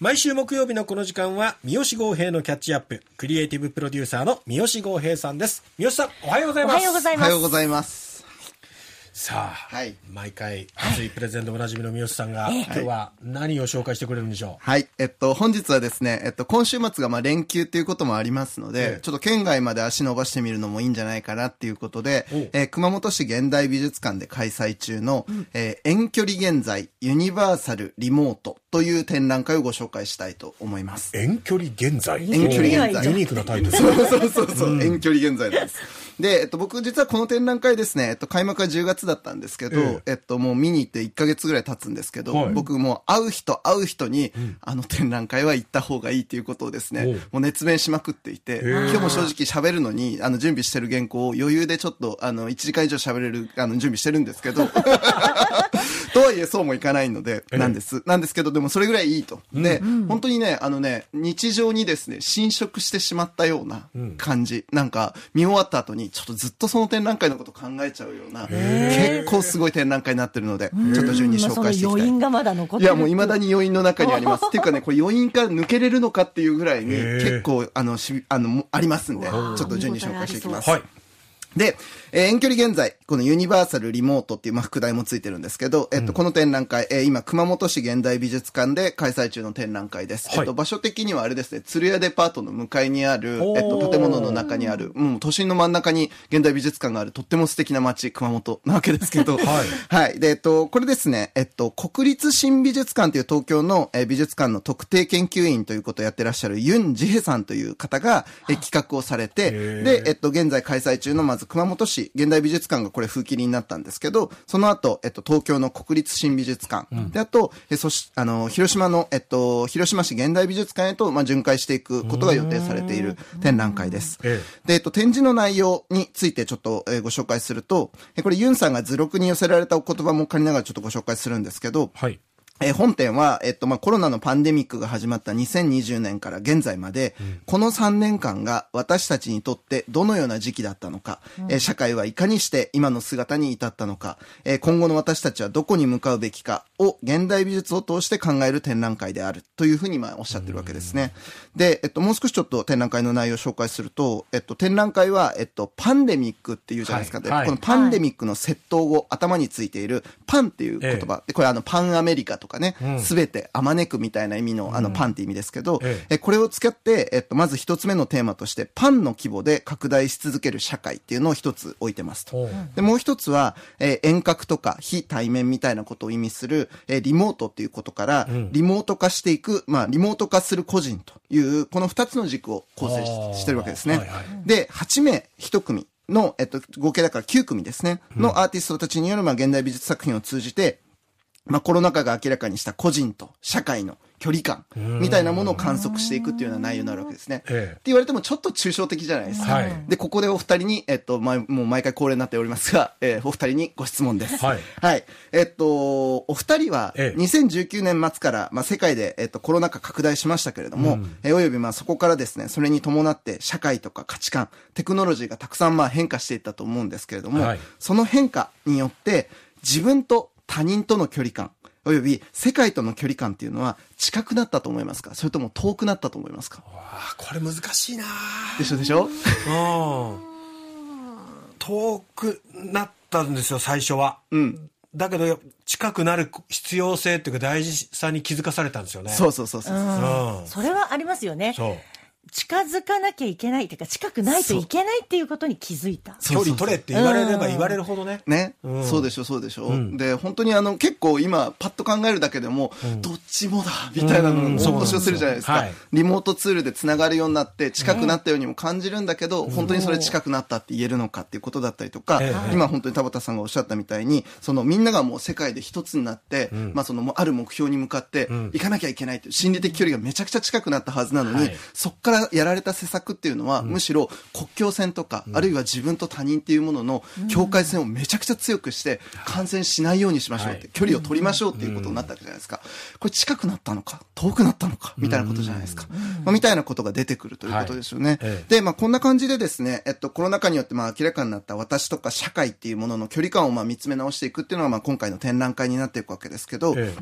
毎週木曜日のこの時間は、三好豪平のキャッチアップ、クリエイティブプロデューサーの三好豪平さんです。三好さん、おはようございおます。はようございます。おはようございます。さあ、はい毎回熱いプレゼンでおなじみの三好さんが、今日は何を紹介してくれるんでしょはい。えっと、本日はですね、えっと、今週末がまあ連休っていうこともありますので、ええちょっと県外まで足伸ばしてみるのもいいんじゃないかなっていうことで、えー熊本市現代美術館で開催中の、えー遠距離現在ユニバーサルリモートという展覧会をご紹介したいと思います。う。遠距離現在。遠距離現在ユニークなタイトル。そうそうそうそう、遠距離現在なんです。で、えっと、僕実はこの展覧会ですね、えっと、開幕は10月だったんですけど、ええっと、もう見に行って1ヶ月ぐらい経つんですけど、はい僕もう会う人会う人に、あの展覧会は行った方がいいっていうことをですね、もう熱弁しまくっていて、今日も正直喋るのに、あの、準備してる原稿を余裕でちょっと、あの、1時間以上喋れる、あの、準備してるんですけど、とはいえそうもいかないので、なんです。なんですけど、でもそれぐらいいいと。で、本当にね、あのね、日常にですね、侵食してしまったような感じ。なんか、見終わった後に、ちょっとずっとその展覧会のこと考えちゃうような、結構すごい展覧会になってるので、ちょっと順に紹介していきたい。余韻がまだ残ってる。いや、もう未だに余韻の中にあります。っていうかね、これ余韻から抜けれるのかっていうぐらいに、結構、あの、し、あの、もありますんで、ちょっと順に紹介していきます。はい。で、えー遠距離現在、このユニバーサルリモートっていう、まあ、副題もついてるんですけど、えっと、この展覧会、えー今、熊本市現代美術館で開催中の展覧会です。はい。えっと、場所的にはあれですね、鶴屋デパートの向かいにある、えっと、建物の中にある、もう都心の真ん中に現代美術館がある、とっても素敵な街、熊本なわけですけど、はい。はい。で、えっと、これですね、えっと、国立新美術館という東京の、えー美術館の特定研究員ということをやってらっしゃるユン・ジヘさんという方が、えー企画をされて、ー。で、えっと、現在開催中の、まず熊本市現代美術館がこれ風切りになったんですけど、その後、えっと、東京の国立新美術館、で、あと、えそし、あの、広島の、えっと、広島市現代美術館へと、まあ、巡回していくことが予定されている展覧会です。えで、えっと、展示の内容についてちょっと、えーご紹介すると、えこれユンさんが図録に寄せられたお言葉も借りながらちょっとご紹介するんですけど、はい。えー本編は、えっと、まあ、コロナのパンデミックが始まった2020年から現在まで、この3年間が私たちにとってどのような時期だったのか、えー社会はいかにして今の姿に至ったのか、えー今後の私たちはどこに向かうべきかを現代美術を通して考える展覧会であるというふうに、まあ、おっしゃってるわけですね。で、えっと、もう少しちょっと展覧会の内容を紹介すると、えっと、展覧会は、えっと、パンデミックっていうじゃないですか。ではい。はい。このパンデミックの窃盗後、頭についているパンっていう言葉、でこれあの、パンアメリカとかね、すべ、てあまねくみたいな意味の、あの、パンって意味ですけど、ええ。これを使って、えっと、まず一つ目のテーマとして、パンの規模で拡大し続ける社会っていうのを一つ置いてますと。で、もう一つは、えー遠隔とか非対面みたいなことを意味する、えーリモートっていうことから、リモート化していく、まあ、リモート化する個人という、この二つの軸を構成してるわけですね。はいはい。で、8名1組の、えっと、合計だから9組ですね、のアーティストたちによる、まあ、現代美術作品を通じて、まあ、コロナ禍が明らかにした個人と社会の距離感みたいなものを観測していくっていうような内容になるわけですね。ええって言われてもちょっと抽象的じゃないですか。はいで、ここでお二人に、えっと、ま、もう毎回恒例になっておりますが、えーお二人にご質問です。はいはい。えっと、お二人は、ええ2019年末から、まあ、世界で、えっと、コロナ禍拡大しましたけれども、えーおよび、まあ、そこからですね、それに伴って、社会とか価値観、テクノロジーがたくさん、まあ、変化していったと思うんですけれども、はいその変化によって、自分と他人との距離感、および世界との距離感っていうのは近くなったと思いますか？それとも遠くなったと思いますか？あーこれ難しいなでしょ？でしょ？うん。遠くなったんですよ、最初は。うん。だけど、近くなる必要性っていうか大事さに気づかされたんですよね。そうそうそうそう。うん。それはありますよね。そう。近づかなきゃいけないっていうか、近くないといけないっていうことに気づいた。距離取れって言われれば言われるほどね。ね、うん。そうでしょ、そうでしょ。ん。で、本当にあの、結構今、パッと考えるだけでも、どっちもだ、みたいなのうん。が押し寄せるじゃないですか。はい。リモートツールで繋がるようになって、近くなったようにも感じるん。だけど、本当にそれ近くなったって言えるのかっていうことだったりとか、ええ。今本当に田畑さんがおっしゃったみたいに、そのみんながもう世界で一つになって、まあそのある目標に向かって、行かなきゃいけないっていう心理的距離がめちゃくちゃ近くなったはずなのに、はい。そっからからやられた施策っていうのは、むしろ国境線とか、あるいは自分と他人っていうものの境界線をめちゃくちゃ強くして、感染しないようにしましょうって、はい。距離を取りましょうっていうことになったわけじゃないですか。これ近くなったのか、遠くなったのか、みたいなことじゃないですか。まあ、みたいなことが出てくるということですよね。はい。ええ。で、まあ、こんな感じでですね、えっと、コロナ禍によって、まあ、明らかになった私とか社会っていうものの距離感を、まあ、見つめ直していくっていうのが、まあ、今回の展覧会になっていくわけですけど、え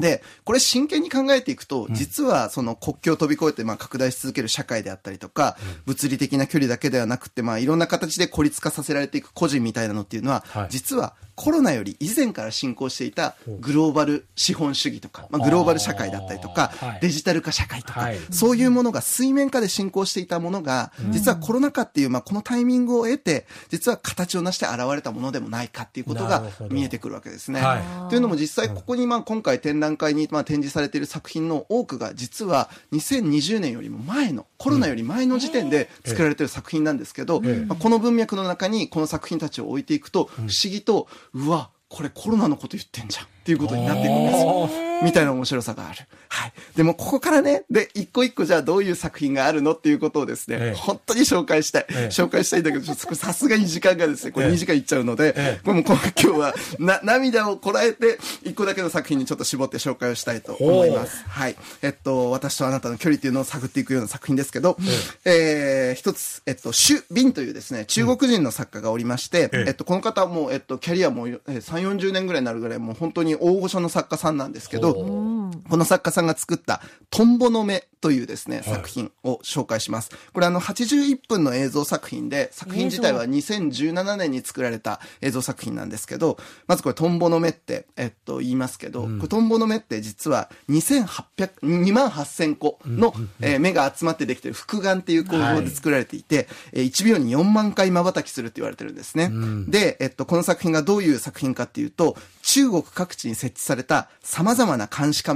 で、これ真剣に考えていくと、実はその国境を飛び越えてまあ拡大し続ける社会であったりとか、物理的な距離だけではなくて、まあいろんな形で孤立化させられていく個人みたいなのっていうのは、はい。実はコロナより以前から進行していたグローバル資本主義とか、まあ、グローバル社会だったりとかデジタル化社会とか、はい。そういうものが水面下で進行していたものが、実はコロナ禍っていう、まあこのタイミングを得て、実は形を成して現れたものでもないかっていうことが見えてくるわけですね。はい。というのも実際ここにまあ今回展覧会にまあ展示されている作品の多くが実は2020年よりも前のコロナより前の時点で作られている作品なんですけど、ええ。まあこの文脈の中にこの作品たちを置いていくと不思議とうわこれコロナのこと言ってんじゃんっていうことになっていくんですよ。みたいな面白さがある。はい。でも、ここからね、で、一個一個じゃあどういう作品があるのっていうことをですね、ええ本当に紹介したい。ええ紹介したいんだけど、ちょっとさすがに時間がですね、これええ2時間いっちゃうので、ええこれも今今日はな、涙をこらえて、一個だけの作品にちょっと絞って紹介をしたいと思います。はい。えっと、私とあなたの距離っていうのを探っていくような作品ですけど、えー一つ、えっと、シュ・ビンというですね、中国人の作家がおりまして、えええっと、この方はもう、えっと、キャリアも、えー3、40年ぐらいになるぐらい、もう本当に大御所の作家さんなんですけど、哦この作家さんが作った、トンボの目というですね、作品を紹介します。これあの、81分の映像作品で、作品自体は2017年に作られた映像作品なんですけど、まずこれトンボの目って、えっと、言いますけど、これトンボの目って実は2800、2万8000個の、えー目が集まってできている複眼っていう構造で作られていて、えー1秒に4万回瞬きするって言われてるんですね。で、えっと、この作品がどういう作品かっていうと、中国各地に設置された様々な監視カメラ、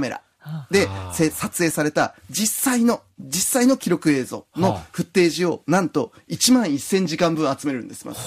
で、せ撮影された実際の、実際の記録映像のはあフッテージを、なんと1万1000時間分集めるんです、まず。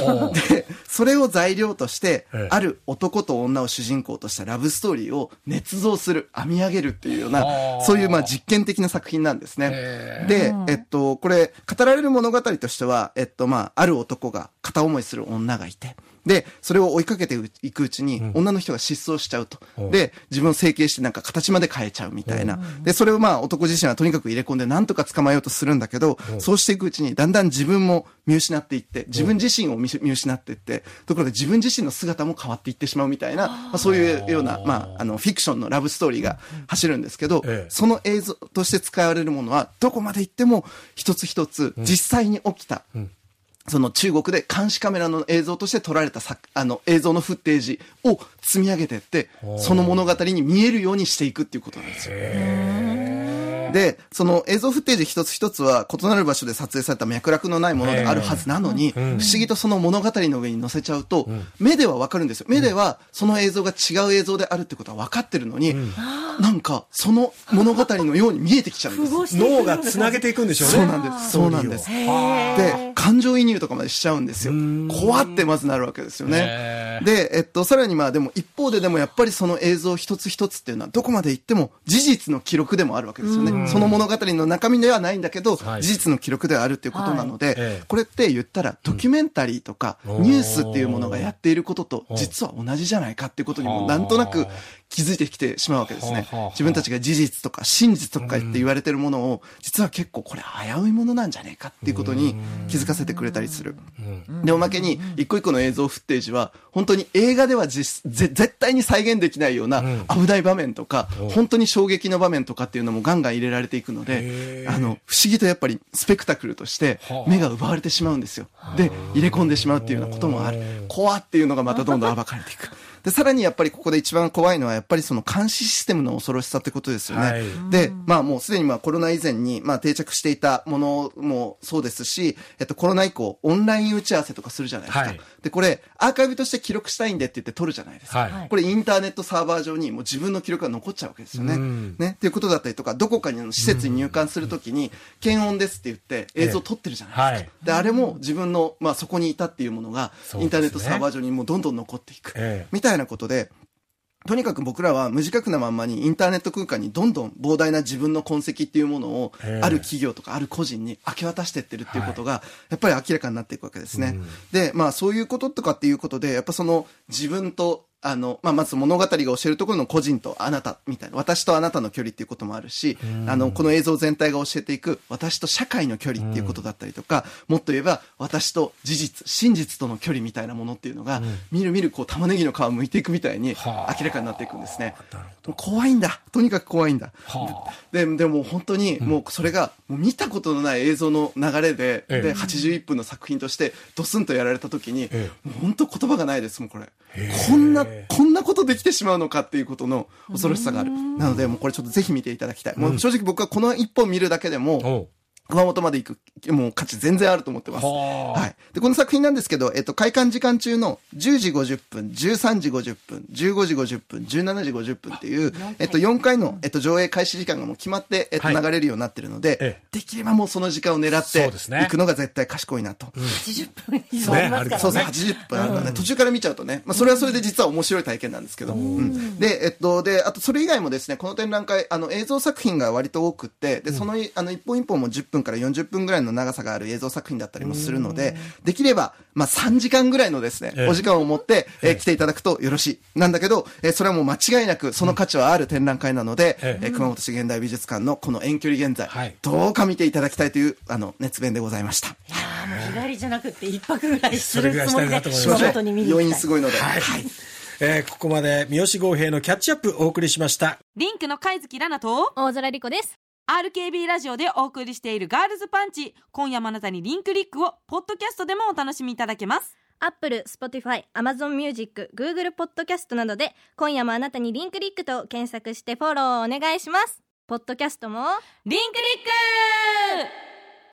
で、それを材料としてええ、ある男と女を主人公としたラブストーリーを捏造する、編み上げるっていうようなは、あそういうまあ実験的な作品なんですねへ。で、えっと、これ、語られる物語としては、えっと、まあ、ある男が片思いする女がいて、で、それを追いかけていくうちに、女の人が失踪しちゃうと。うんで、自分を整形してなんか形まで変えちゃうみたいな。で、それをまあ男自身はとにかく入れ込んで何とか捕まえようとするんだけど、そうしていくうちにだんだん自分も見失っていって、自分自身を見失っていって、ところで自分自身の姿も変わっていってしまうみたいな、まあ、そういうような、まあ、あの、フィクションのラブストーリーが走るんですけど、ええ。その映像として使われるものは、どこまで行っても一つ一つ実際に起きた、その中国で監視カメラの映像として撮られたさあの映像のフッテージを積み上げていって、その物語に見えるようにしていくっていうことなんですよ。で、その映像フッテージ一つ一つは異なる場所で撮影された脈絡のないものであるはずなのに、不思議とその物語の上に載せちゃうと、目ではわかるんですよ。目ではその映像が違う映像であるってことは分かってるのに、なんかその物語のように見えてきちゃうんです。脳がつなげていくんでしょうね。そうなんです。そうなんです。で、感情移入とかまでしちゃうんですよ。怖ってまずなるわけですよね。で、えっと、さらにまあでも一方ででもやっぱりその映像一つ一つっていうのはどこまで行っても事実の記録でもあるわけですよね。その物語の中身ではないんだけど、はい。事実の記録ではあるっていうことなので、はい。ええ。これって言ったらドキュメンタリーとかうん。ニュースっていうものがやっていることと実は同じじゃないかっていうことにもなんとなく気づいてきてしまうわけですね。自分たちが事実とか真実とか言って言われてるものを、実は結構これ危ういものなんじゃねえかっていうことに気づかせてくれたりする。で、おまけに、一個一個の映像フッテージは、本当に映画では絶対に再現できないような危ない場面とか、本当に衝撃の場面とかっていうのもガンガン入れられていくので、あの、不思議とやっぱりスペクタクルとしてはあ目が奪われてしまうんですよ。で、入れ込んでしまうっていうようなこともある。怖っていうのがまたどんどん暴かれていく。で、さらにやっぱりここで一番怖いのは、やっぱりその監視システムの恐ろしさってことですよね。はいで、まあもうすでにまあコロナ以前にまあ定着していたものもそうですし、えっとコロナ以降オンライン打ち合わせとかするじゃないですか。はいで、これアーカイブとして記録したいんでって言って撮るじゃないですか。はいこれインターネットサーバー上にもう自分の記録が残っちゃうわけですよね。うんね。っていうことだったりとか、どこかにあの施設に入館するときに、検温ですって言って映像撮ってるじゃないですか。はいで、あれも自分の、まあそこにいたっていうものが、インターネットサーバー上にもうどんどん残っていく。ええみたいなことで、とにかく僕らは無自覚なまんまにインターネット空間にどんどん膨大な自分の痕跡っていうものをええ。ある企業とかある個人に明け渡してってるっていうことがやっぱり明らかになっていくわけですね。で、まあそういうこととかっていうことでやっぱその自分とあの、まあ、まず物語が教えるところの個人とあなたみたいな、私とあなたの距離っていうこともあるし、あの、この映像全体が教えていく私と社会の距離っていうことだったりとか、もっと言えば私と事実、真実との距離みたいなものっていうのが、みるみるこう玉ねぎの皮を剥いていくみたいにはあ。明らかになっていくんですね。怖いんだ。とにかく怖いんだ。はあ。で、でも本当にもうそれがもう見たことのない映像の流れで、ええ。で、81分の作品としてドスンとやられた時に、えもう本当言葉がないですもん、これ。こんな、こんなことできてしまうのかっていうことの恐ろしさがある。なので、もうこれちょっとぜひ見ていただきたい。もう正直僕はこの一本見るだけでも、熊本まで行く、もう価値全然あると思ってます。はい。で、この作品なんですけど、えっと、開館時間中の10時50分、13時50分、15時50分、17時50分っていう、えっと、4回の、えっと、上映開始時間がもう決まって、えっと、はい。流れるようになってるので、ええ。できればもうその時間を狙ってそうですね。行くのが絶対賢いなと。80分以上ありますからね。そうそう、80分あるからね、途中から見ちゃうとね、まあ、それはそれで実は面白い体験なんですけど、うん。で、えっと、で、あと、それ以外もですね、この展覧会、あの、映像作品が割と多くって、で、その、あの、一本一本も10分から40分ぐらいの長さがある映像作品だったりもするので、できれば、まあ、3時間ぐらいのですね、ええお時間を持って、えー来ていただくとよろしい。なんだけど、えーそれはもう間違いなく、その価値はある展覧会なので、えええー熊本市現代美術館のこの遠距離現在、はいどうか見ていただきたいという、あの、熱弁でございました。いやーもう日帰りじゃなくて一泊ぐらいするつもりで熊本に見に行要きたい。因すごいので。はい。えーここまで三好剛平のキャッチアップお送りしました。 LinQ の海月らなと大空莉子です RKB ラジオでお送りしているガールズパンチ。今夜もあなたにリンクリックをポッドキャストでもお楽しみいただけます。 Apple、Spotify、Amazon Music、Google ポッドキャストなどで今夜もあなたにリンクリックと検索してフォローお願いします。ポッドキャストもリンクリック